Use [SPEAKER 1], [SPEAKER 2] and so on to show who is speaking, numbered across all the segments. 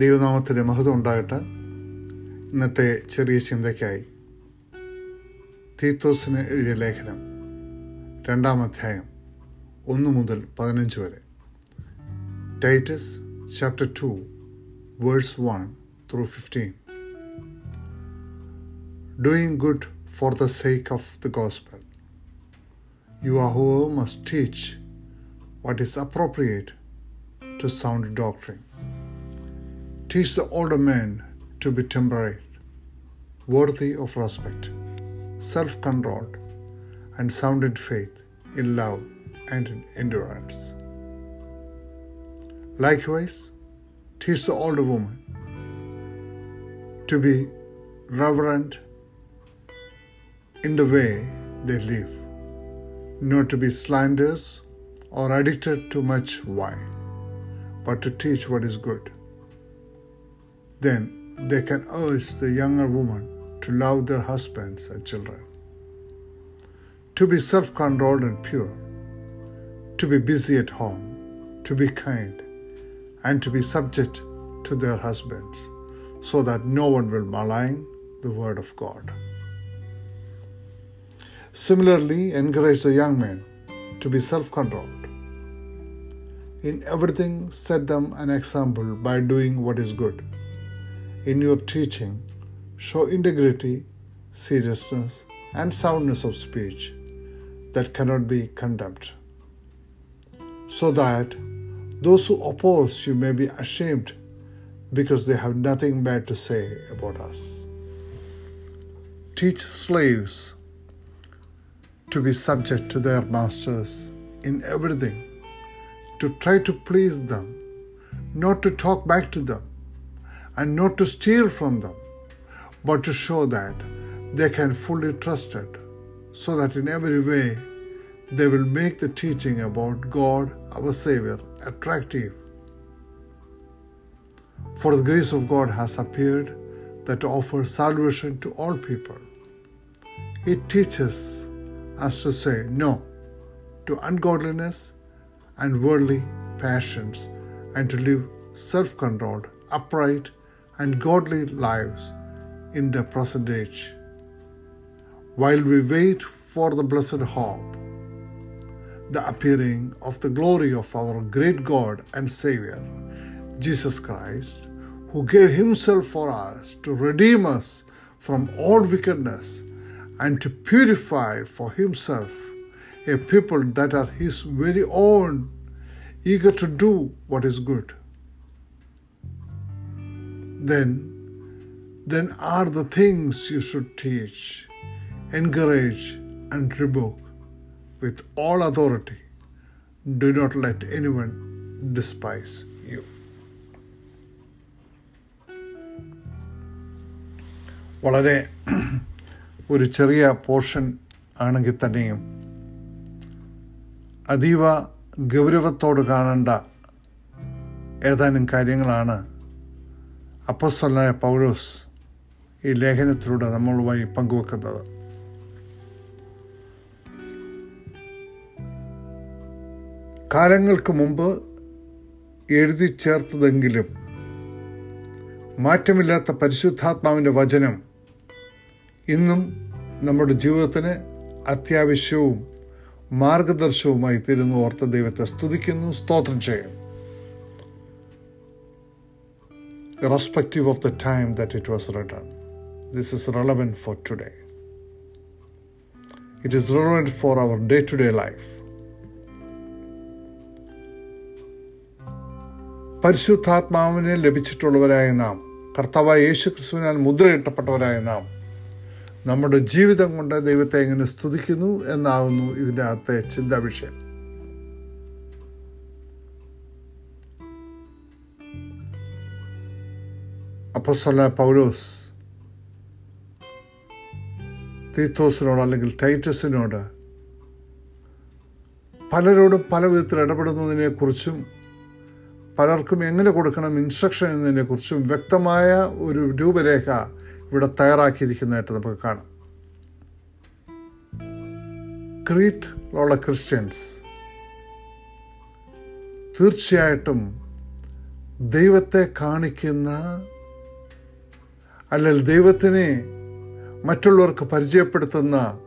[SPEAKER 1] ദൈവനാമത്തിന്റെ മഹത്വം ഉണ്ടാകട്ടെ. ഇന്നത്തെ ചെറിയ ചിന്തയ്ക്കായി തീത്തോസിന് എഴുതിയ ലേഖനം രണ്ടാം അധ്യായം ഒന്ന് മുതൽ പതിനഞ്ച് വരെ. Titus chapter two verse one through fifteen. Doing good for the sake of the gospel. You are who must teach what is appropriate to sound doctrine. Teach the older men to be temperate, worthy of respect, self controlled, and sound in faith, in love, and in endurance. Likewise, teach the older woman to be reverent in the way they live, not to be slanderers or addicted to much wine, but to teach what is good. Then they can urge the younger woman to love their husbands and children, to be self controlled and pure, to be busy at home, to be kind, and to be subject to their husbands, so that no one will malign the word of God. Similarly, encourage the young men to be self controlled. In everything, set them an example by doing what is good. In your teaching, show integrity, seriousness, and soundness of speech that cannot be condemned, so that those who oppose you may be ashamed because they have nothing bad to say about us. Teach slaves to be subject to their masters in everything to try to please them, not to talk back to them, and not to steal from them, but to show that they can fully trust it, so that in every way they will make the teaching about God, our Savior, attractive. For the grace of God has appeared that offers salvation to all people. It teaches us to say no to ungodliness and worldly passions, and to live self controlled, upright, and godly lives in the present age. While we wait for the blessed hope, the appearing of the glory of our great God and Savior, Jesus Christ, who gave Himself for us to redeem us from all wickedness and to purify for Himself a people that are his very own, eager to do what is good. Then, then are the things you should teach, encourage, and rebuke with all authority. Do not let anyone despise you. വളരെ ഒരു ചെറിയ portion ആണെങ്കിൽ തന്നെയും അതീവ ഗൗരവത്തോട് കാണേണ്ട ഏതാനും കാര്യങ്ങളാണ് അപ്പസ്വലായ പൗലോസ് ഈ ലേഖനത്തിലൂടെ നമ്മളുമായി പങ്കുവെക്കുന്നത്. കാലങ്ങൾക്ക് മുമ്പ് എഴുതി ചേർത്തതെങ്കിലും മാറ്റമില്ലാത്ത പരിശുദ്ധാത്മാവിന്റെ വചനം ഇന്നും നമ്മുടെ ജീവിതത്തിന് അത്യാവശ്യവും മാർഗദർശവുമായി തീരുന്നു ഓർത്ത ദൈവത്തെ സ്തുതിക്കുന്നു സ്തോത്രം ചെയ്യും respective of the time that it was written. This is relevant for today it is relevant for our day to day life പരിശുദ്ധാത്മാവിനെ ലഭിച്ചിട്ടുള്ളവരായ നാം കർത്താവായ യേശു ക്രിസ്തുവിനാൽ മുദ്രയിട്ടപ്പെട്ടവരായ നാം നമ്മുടെ ജീവിതം കൊണ്ട് ദൈവത്തെ എങ്ങനെ സ്തുതിക്കുന്നു എന്നാകുന്നു ഇതിന്റെ അകത്തെ ചിന്താ വിഷയം അപ്പോസ്തല പൗലോസ് തീത്തോസിനോട് അല്ലെങ്കിൽ ടൈറ്റസിനോട് പലരോടും പല വിധത്തിൽ ഇടപെടുന്നതിനെക്കുറിച്ചും പലർക്കും എങ്ങനെ കൊടുക്കണം ഇൻസ്ട്രക്ഷൻ എന്നതിനെക്കുറിച്ചും വ്യക്തമായ ഒരു രൂപരേഖ ഇവിടെ തയ്യാറാക്കിയിരിക്കുന്നതായിട്ട് നമുക്ക് കാണാം. ക്രീറ്റിലുള്ള ക്രിസ്ത്യൻസ് തീർച്ചയായിട്ടും ദൈവത്തെ കാണിക്കുന്ന അല്ലെങ്കിൽ ദൈവത്തിനെ മറ്റുള്ളവർക്ക് പരിചയപ്പെടുത്തുന്ന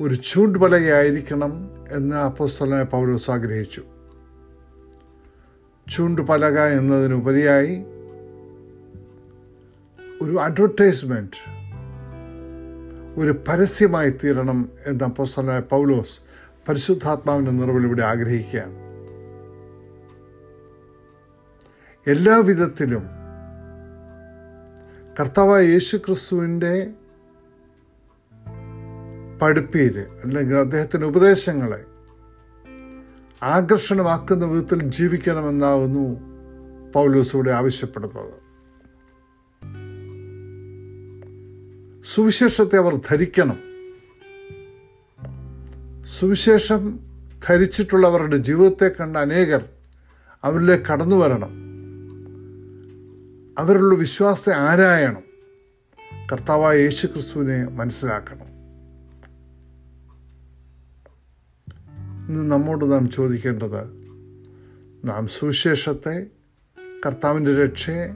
[SPEAKER 1] ഒരു ചൂണ്ടുപലകയായിരിക്കണം എന്ന് അപ്പോസ്തലനായ പൗലോസ് ആഗ്രഹിച്ചു. ചൂണ്ടുപലക എന്നതിനുപരിയായി ഒരു അഡ്വർടൈസ്മെന്റ് ഒരു പരസ്യമായി തീരണം എന്ന് അപ്പോസ്തലനായ പൗലോസ് പരിശുദ്ധാത്മാവിന്റെ നിറവിൽ ഇവിടെ ആഗ്രഹിക്കുകയാണ്. എല്ലാ വിധത്തിലും കർത്താവായ യേശു ക്രിസ്തുവിന്റെ പഠിപ്പീര് അല്ലെങ്കിൽ അദ്ദേഹത്തിന്റെ ഉപദേശങ്ങളെ ആകർഷണമാക്കുന്ന വിധത്തിൽ ജീവിക്കണമെന്നാകുന്നു പൗലൂസ് ആവശ്യപ്പെടുന്നത്. സുവിശേഷത്തെ അവർ ധരിക്കണം. സുവിശേഷം ധരിച്ചിട്ടുള്ളവരുടെ ജീവിതത്തെ കണ്ട അനേകർ അവരിലേക്ക് കടന്നു വരണം. അവരുള്ള വിശ്വാസത്തെ ആരായണം? കർത്താവായ യേശു ക്രിസ്തുവിനെ മനസ്സിലാക്കണം. ഇന്ന് നമ്മോട് നാം ചോദിക്കേണ്ടത് നാം സുവിശേഷത്തെ കർത്താവിന്റെ രക്ഷയെ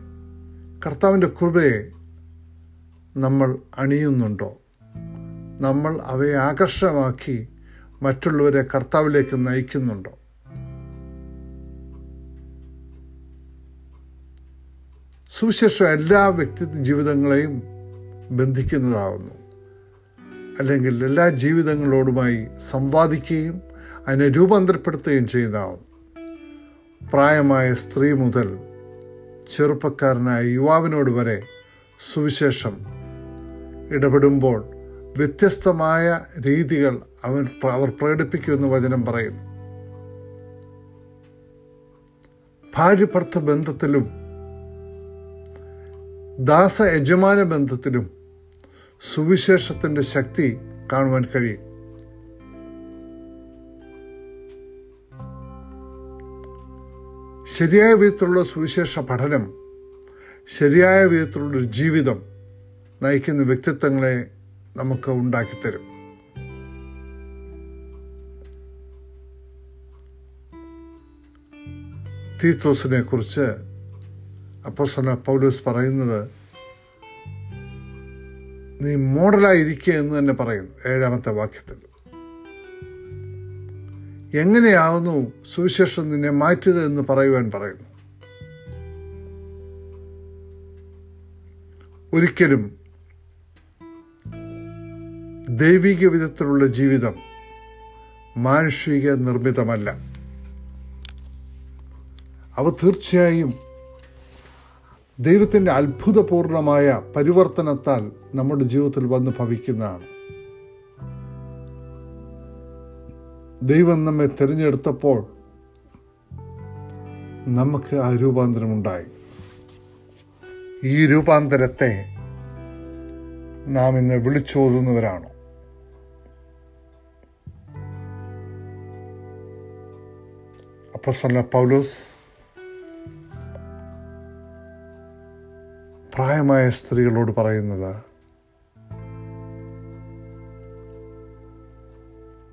[SPEAKER 1] കർത്താവിന്റെ കൃപയെ നമ്മൾ അണിയുന്നുണ്ടോ? നമ്മൾ അവയെ ആകർഷമാക്കി മറ്റുള്ളവരെ കർത്താവിലേക്ക് നയിക്കുന്നുണ്ടോ? സുവിശേഷം എല്ലാ വ്യക്തി ജീവിതങ്ങളെയും ബന്ധിക്കുന്നതാകുന്നു അല്ലെങ്കിൽ എല്ലാ ജീവിതങ്ങളോടുമായി സംവാദിക്കുകയും അതിനെ രൂപാന്തരപ്പെടുത്തുകയും ചെയ്യുന്നതാവും പ്രായമായ സ്ത്രീ മുതൽ ചെറുപ്പക്കാരനായ യുവാവിനോട് വരെ സുവിശേഷം ഇടപെടുമ്പോൾ വ്യത്യസ്തമായ രീതികൾ അവൻ അവർ പ്രകടിപ്പിക്കുമെന്ന് വചനം പറയുന്നു. ഭാര്യ ഭർത്ത ബന്ധത്തിലും ദാസ യജമാന ബന്ധത്തിലും സുവിശേഷത്തിന്റെ ശക്തി കാണുവാൻ കഴിയും. ശരിയായ വിധത്തിലുള്ള സുവിശേഷ പഠനം ശരിയായ വിധത്തിലുള്ളൊരു ജീവിതം നയിക്കുന്ന വ്യക്തിത്വങ്ങളെ നമുക്ക് ഉണ്ടാക്കിത്തരും. തീത്തോസിനെ കുറിച്ച് അപ്പോസന പൗലോസ് പറയുന്നത് നീ മോഡലായിരിക്കുക എന്ന് തന്നെ പറയുന്നു ഏഴാമത്തെ വാക്യത്തിൽ. എങ്ങനെയാവുന്നു സുവിശേഷം നിന്നെ മാറ്റിയത് എന്ന് പറയുവാൻ പറയുന്നു? ഒരിക്കലും ദൈവിക വിധത്തിലുള്ള ജീവിതം മാനുഷിക നിർമ്മിതമല്ല. അവ തീർച്ചയായും ദൈവത്തിന്റെ അത്ഭുതപൂർണമായ പരിവർത്തനത്താൽ നമ്മുടെ ജീവിതത്തിൽ വന്ന് ഭവിക്കുന്നതാണ്. ദൈവം നമ്മെ തിരഞ്ഞെടുത്തപ്പോൾ നമുക്ക് ആ രൂപാന്തരമുണ്ടായി. ഈ രൂപാന്തരത്തെ നാം ഇന്ന് വിളിച്ചോതുന്നവരാണോ. അപ്പസ്വല പൗലോസ് പ്രായമായ സ്ത്രീകളോട് പറയുന്നത്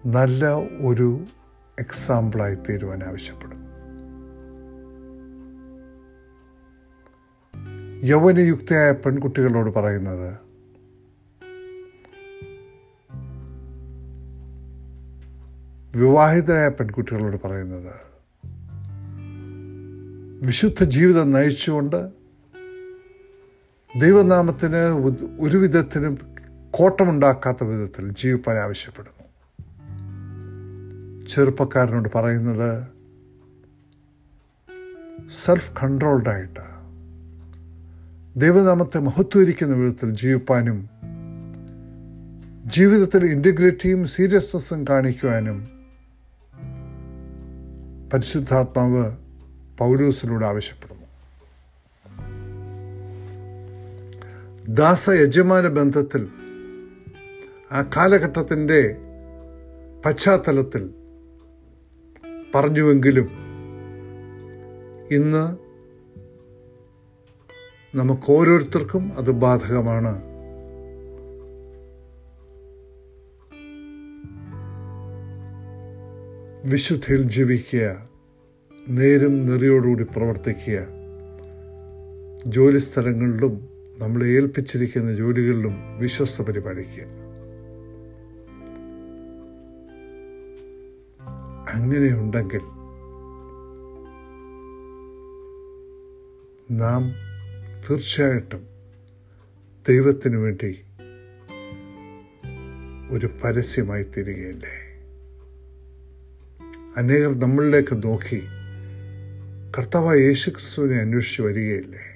[SPEAKER 1] നല്ല ഒരു എക്സാമ്പിളായി തീരുവാൻ ആവശ്യപ്പെടുന്നു. യൗവനയുക്തയായ പെൺകുട്ടികളോട് പറയുന്നത് വിവാഹിതരായ പെൺകുട്ടികളോട് പറയുന്നത് വിശുദ്ധ ജീവിതം നയിച്ചുകൊണ്ട് ദൈവനാമത്തിന് ഒരു വിധത്തിനും കോട്ടമുണ്ടാക്കാത്ത വിധത്തിൽ ജീവിപ്പാൻ ആവശ്യപ്പെടുന്നു. ചെറുപ്പക്കാരനോട് പറയുന്നത് സെൽഫ് കൺട്രോൾഡായിട്ട് ദൈവനാമത്തെ മഹത്വരിക്കുന്ന വിധത്തിൽ ജീവിപ്പാനും ജീവിതത്തിൽ ഇന്റഗ്രിറ്റിയും സീരിയസ്നെസ്സും കാണിക്കുവാനും പരിശുദ്ധാത്മാവ് പൗലൂസിലൂടെ ആവശ്യപ്പെടുന്നു. ദാസ യജമാന ബന്ധത്തിൽ ആ കാലഘട്ടത്തിന്റെ പശ്ചാത്തലത്തിൽ പറഞ്ഞുവെങ്കിലും ഇന്ന് നമുക്ക് ഓരോരുത്തർക്കും അത് ബാധകമാണ്. വിശുദ്ധിയിൽ ജീവിക്കുക നേരും നെറിയോടുകൂടി പ്രവർത്തിക്കുക ജോലി സ്ഥലങ്ങളിലും നമ്മളെ ഏൽപ്പിച്ചിരിക്കുന്ന ജോലികളിലും വിശ്വസ്ത പരിപാലിക്കുക അങ്ങനെയുണ്ടെങ്കിൽ നാം തീർച്ചയായിട്ടും ദൈവത്തിനു വേണ്ടി ഒരു പരസ്യമായി തീരുകയല്ലേ? അനേകർ നമ്മളിലേക്ക് നോക്കി കർത്താവായ യേശുക്രിസ്തുവിനെ അന്വേഷിച്ച് വരികയില്ലേ?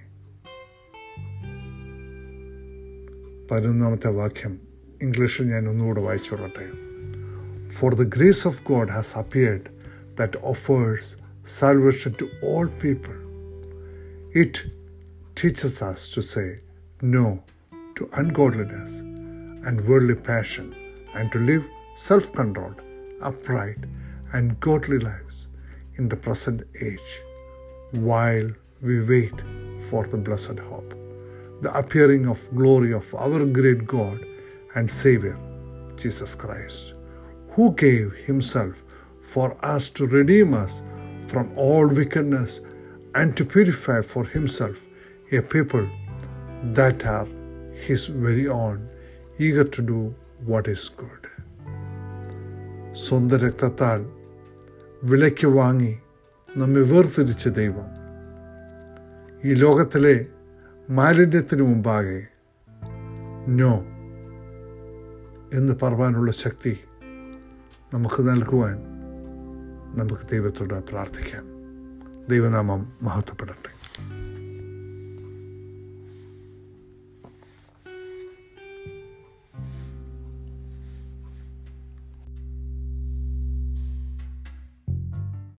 [SPEAKER 1] പതിനൊന്നാമത്തെ വാക്യം ഇംഗ്ലീഷിൽ ഞാൻ ഒന്നുകൂടെ വായിച്ചോളട്ടെ for the grace of God has appeared that offers salvation to all people it teaches us to say no to ungodliness and worldly passion and to live self controlled, upright, and godly lives in the present age while we wait for the blessed hope, The appearing of glory of our great God and Savior, Jesus Christ, who gave Himself for us to redeem us from all wickedness and to purify for Himself a people that are His very own, eager to do what is good. സ്വന്തം രക്തത്താൽ വിലയ്ക്ക് വാങ്ങി നമ്മെ വേർതിരിച്ച ദൈവം ഈ ലോകത്തിലെ മാലിന്യത്തിന് മുമ്പാകെ നോ എന്ന് പറവാനുള്ള ശക്തി നമുക്ക് നൽകുവാൻ നമുക്ക് ദൈവത്തോട് പ്രാർത്ഥിക്കാം. ദൈവനാമം മഹത്വപ്പെടട്ടെ.